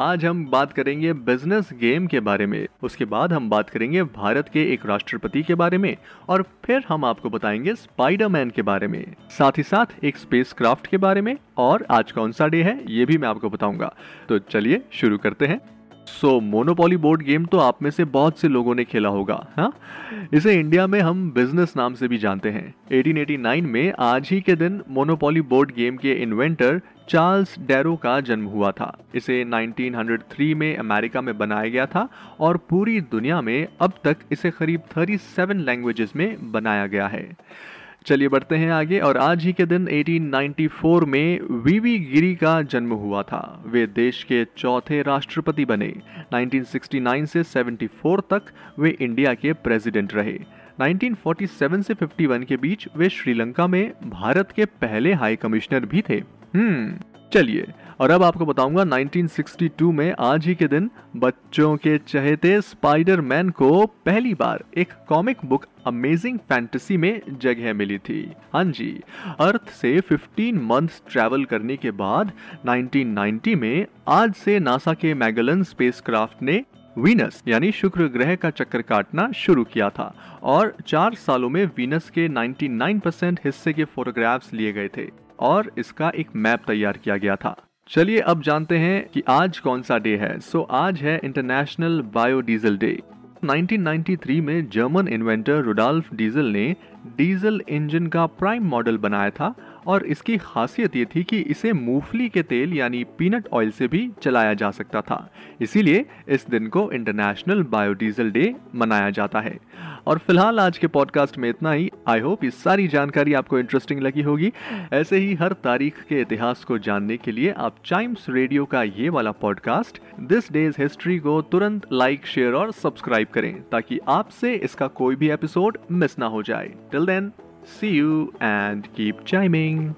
आज हम बात करेंगे बिज़नेस गेम के बारे में। उसके बाद हम बात करेंगे भारत के एक राष्ट्रपति के बारे में और फिर हम आपको बताएँगे स्पाइडरमैन के बारे में। साथ ही साथ एक स्पेस क्राफ्ट के बारे में और आज कौन सा डे है, ये भी मैं आपको बताऊँगा। तो चलिए शुरू करते हैं। सो मोनोपोली बोर्ड गेम तो आप में से बहुत से लोगों ने खेला होगा हाँ? इसे इंडिया में हम बिज़नेस नाम से भी जानते हैं। 1889 में आज ही के दिन मोनोपोली बोर्ड गेम के इन्वेंटर चार्ल्स डैरो का जन्म हुआ था। इसे 1903 में अमेरिका में बनाया गया था और पूरी दुनिया में अब तक इसे करीब 37 लैंग्वेजेस में बनाया गया है। चलिए बढ़ते हैं आगे, और आज ही के दिन 1894 में वीवी गिरी का जन्म हुआ था। वे देश के चौथे राष्ट्रपति बने। 1969 से 74 तक वे इंडिया के प्रेसिडेंट रहे। 1947 से 51 के बीच वे श्रीलंका में भारत के पहले हाई कमिश्नर भी थे। हम्म चलिए और अब आपको बताऊँगा 1962 में आज ही के दिन बच्चों के चहेते स्पाइडर मैन को पहली बार एक कॉमिक बुक अमेजिंग फैंटेसी में जगह मिली थी। हाँ जी अर्थ से 15 मंथ्स ट्रैवल करने के बाद 1990 में आज से नासा के मैगलन स्पेसक्राफ्ट ने वीनस यानी शुक्र ग्रह का चक्कर काटना शुरू किया था और चार सालों में वीनस के 99% हिस्से के फोटोग्राफ्स लिए गए थे और इसका एक मैप तैयार किया गया था। चलिए अब जानते हैं कि आज कौन सा डे है। सो so, आज है इंटरनेशनल बायोडीजल डे 1993 में जर्मन इन्वेंटर रुडाल्फ डीजल ने डीजल इंजन का प्राइम मॉडल बनाया था। और इसकी खासियत ये थी कि इसे मूंगफली के तेल यानी पीनट ऑयल से भी चलाया जा सकता था। इसीलिए इस दिन को इंटरनेशनल बायोडीजल डे मनाया जाता है। और फ़िलहाल आज के पॉडकास्ट में इतना ही। आई होप ये सारी जानकारी आपको इंटरेस्टिंग लगी होगी। ऐसे ही हर तारीख के इतिहास को जानने के लिए आप चाइम्स रेडियो का ये वाला पॉडकास्ट दिस डेज़ हिस्ट्री को तुरंत लाइक शेयर और सब्सक्राइब करें ताकि आपसे इसका कोई भी एपिसोड मिस ना हो जाए। Till then see you and keep chiming